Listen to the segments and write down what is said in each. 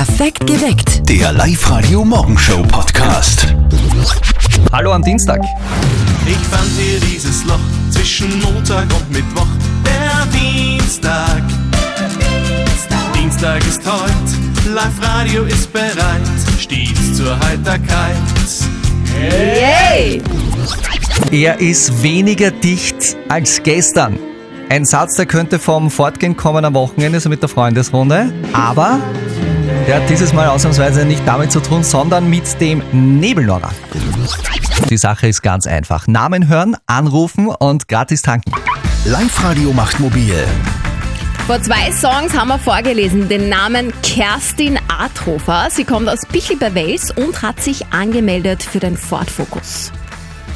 Perfekt geweckt. Der Live-Radio Morgenshow Podcast. Hallo am Dienstag. Ich fand hier dieses Loch zwischen Montag und Mittwoch. Der Dienstag. Dienstag ist heute. Live-Radio ist bereit. Stets zur Heiterkeit. Er ist weniger dicht als gestern. Ein Satz, der könnte vom Fortgehen kommen am Wochenende, so mit der Freundesrunde. Aber der hat dieses Mal ausnahmsweise nicht damit zu tun, sondern mit dem Nebelnorrer. Die Sache ist ganz einfach. Namen hören, anrufen und gratis tanken. Live-Radio macht mobil. Vor zwei Songs haben wir vorgelesen den Namen Kerstin Arthofer. Sie kommt aus Bichl bei Wels und hat sich angemeldet für den Ford Focus.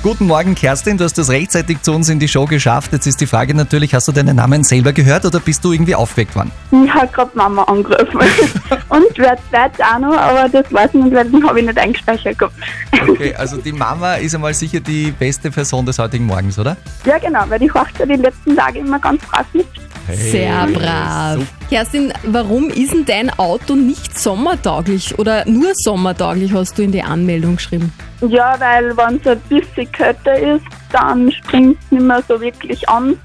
Guten Morgen, Kerstin. Du hast es rechtzeitig zu uns in die Show geschafft. Jetzt ist die Frage natürlich, hast du deinen Namen selber gehört oder bist du irgendwie aufgeweckt worden? Ich habe gerade Mama angerufen. Und wer zweit auch noch, aber das weiß ich nicht, weil den habe ich nicht eingespeichert gehabt. Okay, also die Mama ist einmal sicher die beste Person des heutigen Morgens, oder? Ja, genau, weil ich horche ja die letzten Tage immer ganz brav mit. Sehr brav. Kerstin, warum ist denn dein Auto nicht sommertauglich oder nur sommertauglich, hast du in die Anmeldung geschrieben? Ja, weil wenn es ein bisschen kälter ist, dann springt es nicht mehr so wirklich an.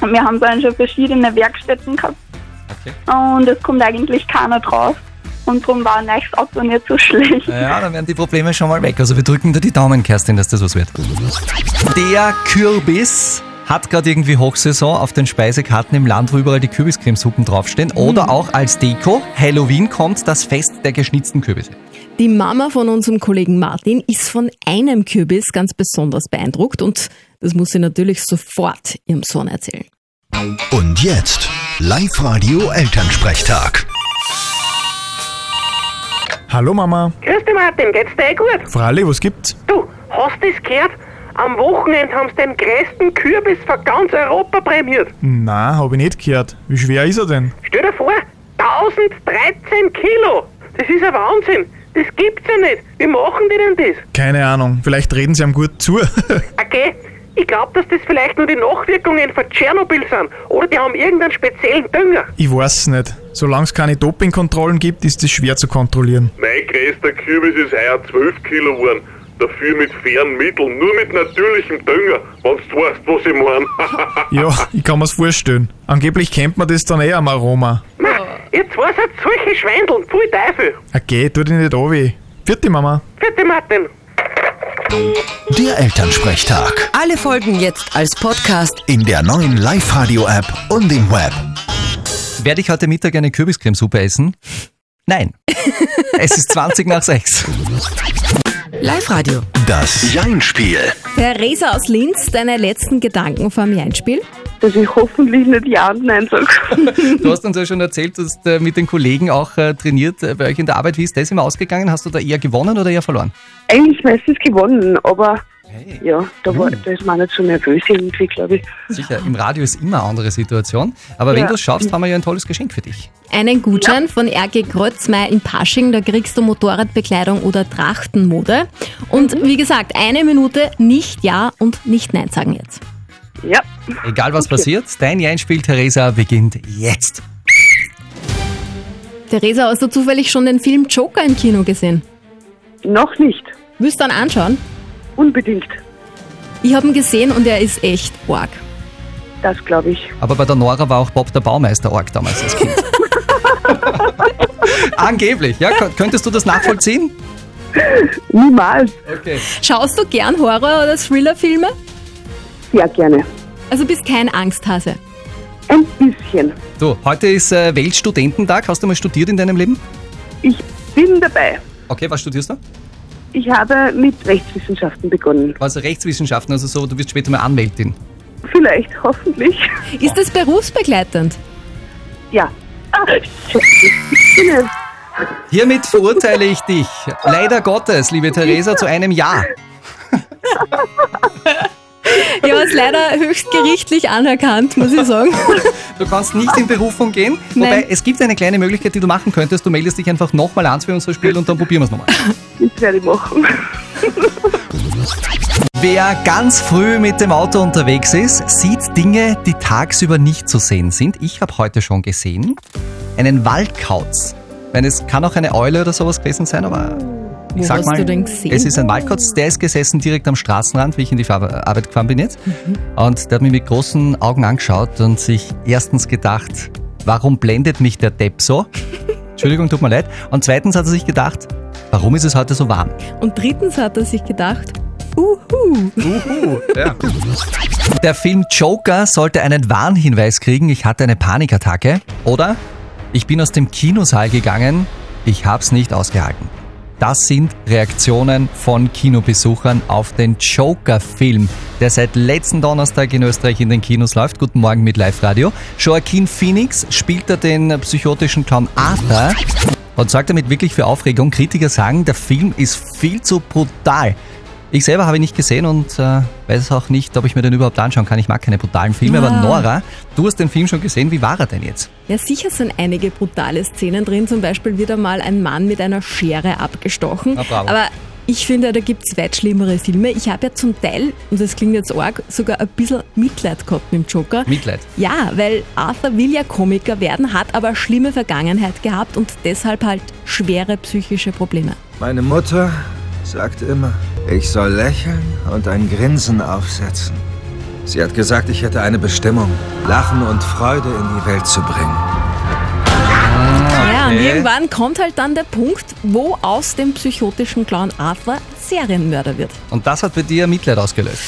Und wir haben dann schon verschiedene Werkstätten gehabt Okay. und es kommt eigentlich keiner drauf. Und darum war ein neues Auto nicht so schlecht. Ja, dann werden die Probleme schon mal weg. Also wir drücken dir die Daumen, Kerstin, dass das was wird. Der Kürbis hat gerade irgendwie Hochsaison auf den Speisekarten im Land, wo überall die Kürbiscremesuppen draufstehen. Oder auch als Deko. Halloween kommt das Fest der geschnitzten Kürbisse. Die Mama von unserem Kollegen Martin ist von einem Kürbis ganz besonders beeindruckt und das muss sie natürlich sofort ihrem Sohn erzählen. Und jetzt Live-Radio Elternsprechtag. Hallo Mama. Grüß dich Martin, geht's dir eh gut? Fralli, was gibt's? Du, hast das gehört? Am Wochenende haben sie den größten Kürbis von ganz Europa prämiert. Na, hab ich nicht gehört. Wie schwer ist er denn? Stell dir vor, 1013 Kilo. Das ist ein Wahnsinn. Das gibt's ja nicht. Wie machen die denn das? Keine Ahnung. Vielleicht reden sie ihm gut zu. Okay, ich glaube, dass das vielleicht nur die Nachwirkungen von Tschernobyl sind. Oder die haben irgendeinen speziellen Dünger. ich weiß nicht. Solange es keine Dopingkontrollen gibt, ist es schwer zu kontrollieren. Mein größter Kürbis ist heuer 12 Kilo geworden. Dafür mit fairen Mitteln, nur mit natürlichem Dünger, wenn du weißt, was ich meine. Ja, ich kann mir's vorstellen. Angeblich kennt man das dann eh am Aroma. Na, ihr zwei seid solche Schweindeln, pfui Teufel. Okay, tu dich nicht an weh. Vierte Mama. Bitte Martin. Der Elternsprechtag. Alle Folgen jetzt als Podcast. In der neuen Live-Radio-App und im Web. Werde ich heute Mittag eine Kürbiscremesuppe essen? Nein. es ist 20 nach 6. Live-Radio. Das Jein-Spiel. Theresa aus Linz, deine letzten Gedanken vor dem Jeinspiel? Dass ich hoffentlich nicht Ja und Nein sage. Du hast uns ja schon erzählt, du hast äh, mit den Kollegen auch äh, trainiert äh, bei euch in der Arbeit. Wie ist das immer ausgegangen? Hast du da eher gewonnen oder eher verloren? Eigentlich meistens gewonnen, aber ja, da, war, da ist man nicht so nervös irgendwie, glaube ich. Sicher, im Radio ist immer eine andere Situation. Aber wenn Ja. du es schaffst, haben wir ja ein tolles Geschenk für dich. Einen Gutschein von RG Kreuzmeier in Pasching, da kriegst du Motorradbekleidung oder Trachtenmode. Und wie gesagt, eine Minute nicht Ja und nicht Nein sagen jetzt. Ja, Egal was passiert, dein Jeinspiel, Theresa, beginnt jetzt. Theresa, hast du zufällig schon den Film Joker im Kino gesehen? noch nicht. Willst du dann anschauen? Unbedingt. Ich habe ihn gesehen und er ist echt arg. Das glaube ich. Aber bei der Nora war auch Bob der Baumeister arg damals als Kind. Angeblich, ja? Kön- Könntest du das nachvollziehen? Niemals. Okay. Schaust du gern Horror- oder Thriller-Filme? Sehr gerne. Also bist kein Angsthase. Ein bisschen. Du, heute ist äh, Weltstudententag. Hast du mal studiert in deinem Leben? Ich bin dabei. Okay, was studierst du? Ich habe mit Rechtswissenschaften begonnen. Was Rechtswissenschaften, also so, du wirst später mal Anwältin. Vielleicht, hoffentlich. Ist das berufsbegleitend? Ja. Ah, Scheiße. Hiermit verurteile ich dich, leider Gottes, liebe Theresa, zu einem Ja. Ja, ist leider höchstgerichtlich anerkannt, muss ich sagen. Du kannst nicht in Berufung gehen. Wobei, Nein. es gibt eine kleine Möglichkeit, die du machen könntest. Du meldest dich einfach nochmal an für unser Spiel und dann probieren wir es nochmal. Das werde ich machen. Wer ganz früh mit dem Auto unterwegs ist, sieht Dinge, die tagsüber nicht zu sehen sind. Ich habe heute schon gesehen einen Waldkauz. Ich meine, es kann auch eine Eule oder sowas gewesen sein, aber ich Wo sag hast mal, du den gesehen? es ist ein Waldkotz, der ist gesessen direkt am Straßenrand, wie ich in die Fahr- Arbeit gefahren bin jetzt. Mhm. Und der hat mich mit großen Augen angeschaut und sich erstens gedacht, warum blendet mich der Depp so? Entschuldigung, tut mir leid. Und zweitens hat er sich gedacht, warum ist es heute so warm? Und drittens hat er sich gedacht, uhu. Der Film Joker sollte einen Warnhinweis kriegen, ich hatte eine Panikattacke. Oder ich bin aus dem Kinosaal gegangen, ich hab's nicht ausgehalten. Das sind Reaktionen von Kinobesuchern auf den Joker-Film, der seit letzten Donnerstag in Österreich in den Kinos läuft. Guten Morgen mit Live-Radio. Joaquin Phoenix spielt da den psychotischen Clown Arthur und sorgt damit wirklich für Aufregung. Kritiker sagen, der Film ist viel zu brutal. Ich selber habe ihn nicht gesehen und äh, weiß auch nicht, ob ich mir den überhaupt anschauen kann. Ich mag keine brutalen Filme, aber Ah. Nora, du hast den Film schon gesehen. Wie war er denn jetzt? Ja, sicher sind einige brutale Szenen drin. Zum Beispiel wird einmal ein Mann mit einer Schere abgestochen. Na, bravo. Aber ich finde, da gibt es weit schlimmere Filme. Ich habe ja zum Teil, und das klingt jetzt arg, sogar ein bisschen Mitleid gehabt mit dem Joker. Mitleid. Ja, weil Arthur will ja Komiker werden, hat aber eine schlimme Vergangenheit gehabt und deshalb halt schwere psychische Probleme. Meine Mutter sagt immer, ich soll lächeln und ein Grinsen aufsetzen. Sie hat gesagt, ich hätte eine Bestimmung, Lachen und Freude in die Welt zu bringen. Ja, und irgendwann kommt halt dann der Punkt, wo aus dem psychotischen Clown Arthur Serienmörder wird. Und das hat bei dir Mitleid ausgelöst.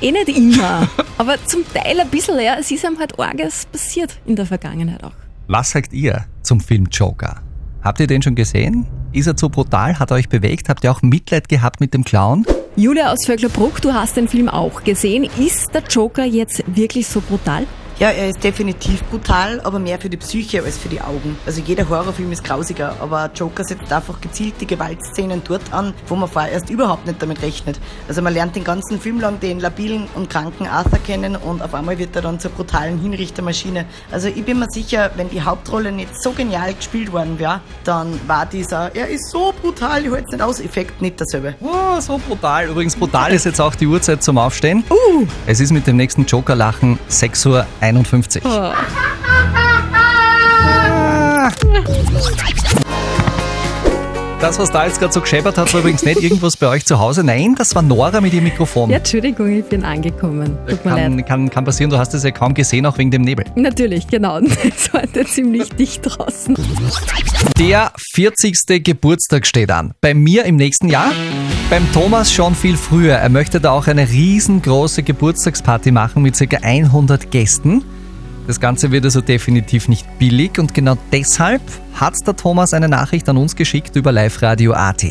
Eh nicht immer, aber zum Teil ein bisschen, ja. Es ist einem halt arges passiert in der Vergangenheit auch. Was sagt ihr zum Film Joker? Habt ihr den schon gesehen? Ist er zu brutal? Hat er euch bewegt? Habt ihr auch Mitleid gehabt mit dem Clown? Julia aus Vöcklerbruck, du hast den Film auch gesehen. Ist der Joker jetzt wirklich so brutal? Ja, er ist definitiv brutal, aber mehr für die Psyche als für die Augen. Also jeder Horrorfilm ist grausiger, aber Joker setzt einfach gezielt die Gewaltszenen dort an, wo man vorher erst überhaupt nicht damit rechnet. Also man lernt den ganzen Film lang den labilen und kranken Arthur kennen und auf einmal wird er dann zur brutalen Hinrichtermaschine. Also ich bin mir sicher, wenn die Hauptrolle nicht so genial gespielt worden wäre, dann war dieser, er ist so brutal, ich halte es nicht aus, Effekt nicht dasselbe. Oh, so brutal. Übrigens, brutal ist jetzt auch die Uhrzeit zum Aufstehen. Es ist mit dem nächsten Joker-Lachen 6.51 Uhr. Das, was da jetzt gerade so gescheppert hat, war übrigens nicht irgendwas bei euch zu Hause. Nein, das war Nora mit ihrem Mikrofon. Ja, Entschuldigung, ich bin angekommen. Tut mir leid. kann, kann, passieren, du hast es ja kaum gesehen, auch wegen dem Nebel. Natürlich, genau. Es war heute ziemlich dicht draußen. Der 40. Geburtstag steht an. Bei mir im nächsten Jahr. Beim Thomas schon viel früher. Er möchte da auch eine riesengroße Geburtstagsparty machen mit ca. 100 Gästen. Das Ganze wird also definitiv nicht billig und genau deshalb hat der Thomas eine Nachricht an uns geschickt über Live Radio AT.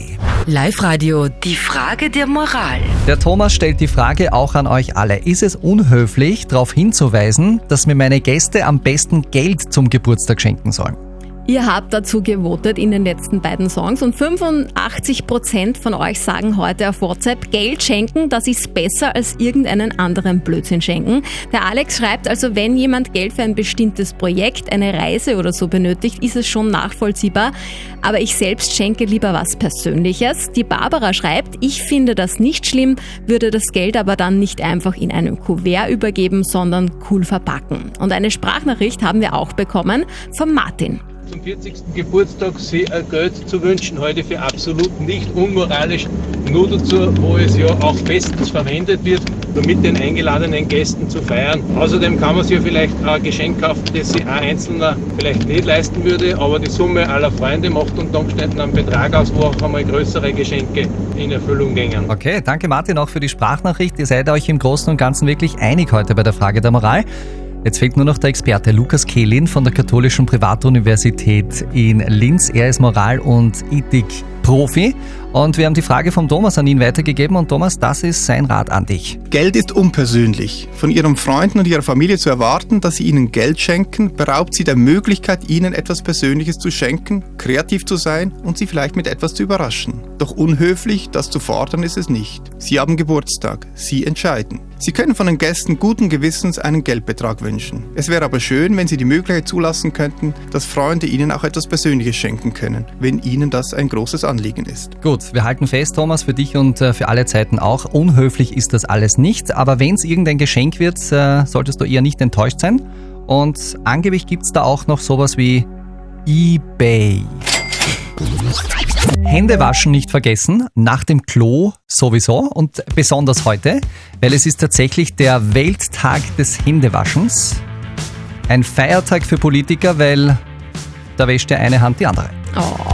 Live-Radio, die Frage der Moral. Der Thomas stellt die Frage auch an euch alle. Ist es unhöflich, darauf hinzuweisen, dass mir meine Gäste am besten Geld zum Geburtstag schenken sollen? Ihr habt dazu gewotet in den letzten beiden Songs und 85% von euch sagen heute auf WhatsApp, Geld schenken, das ist besser als irgendeinen anderen Blödsinn schenken. Der Alex schreibt also, wenn jemand Geld für ein bestimmtes Projekt, eine Reise oder so benötigt, ist es schon nachvollziehbar. Aber ich selbst schenke lieber was Persönliches. Die Barbara schreibt, ich finde das nicht schlimm, würde das Geld aber dann nicht einfach in einem Kuvert übergeben, sondern cool verpacken. Und eine Sprachnachricht haben wir auch bekommen von Martin. Zum 40. Geburtstag sich ein Geld zu wünschen, ich für absolut nicht unmoralisch. Nur dazu, wo es ja auch bestens verwendet wird, um mit den eingeladenen Gästen zu feiern. Außerdem kann man sich ja vielleicht ein Geschenk kaufen, das sich ein Einzelner vielleicht nicht leisten würde, aber die Summe aller Freunde macht unter Umständen einen Betrag aus, wo auch einmal größere Geschenke in Erfüllung gingen. Okay, danke Martin auch für die Sprachnachricht. Ihr seid euch im Großen und Ganzen wirklich einig heute bei der Frage der Moral. Jetzt fehlt nur noch der Experte Lukas Kehlin von der Katholischen Privatuniversität in Linz. Er ist Moral- und Ethik-Profi. Und wir haben die Frage vom Thomas an ihn weitergegeben. Und Thomas, das ist sein Rat an dich. Geld ist unpersönlich. Von Ihren Freunden und Ihrer Familie zu erwarten, dass sie Ihnen Geld schenken, beraubt Sie der Möglichkeit, Ihnen etwas Persönliches zu schenken, kreativ zu sein und Sie vielleicht mit etwas zu überraschen. Doch unhöflich, das zu fordern, ist es nicht. Sie haben Geburtstag. Sie entscheiden. Sie können von den Gästen guten Gewissens einen Geldbetrag wünschen. Es wäre aber schön, wenn Sie die Möglichkeit zulassen könnten, dass Freunde Ihnen auch etwas Persönliches schenken können, wenn Ihnen das ein großes Anliegen Anliegen ist. Gut, wir halten fest, Thomas, für dich und äh, für alle Zeiten auch. Unhöflich ist das alles nicht, aber wenn es irgendein Geschenk wird, äh, solltest du eher nicht enttäuscht sein. Und angeblich gibt es da auch noch sowas wie eBay. Hände waschen nicht vergessen, nach dem Klo sowieso und besonders heute, weil es ist tatsächlich der Welttag des Händewaschens. Ein Feiertag für Politiker, weil da wäscht ja eine Hand die andere. Oh.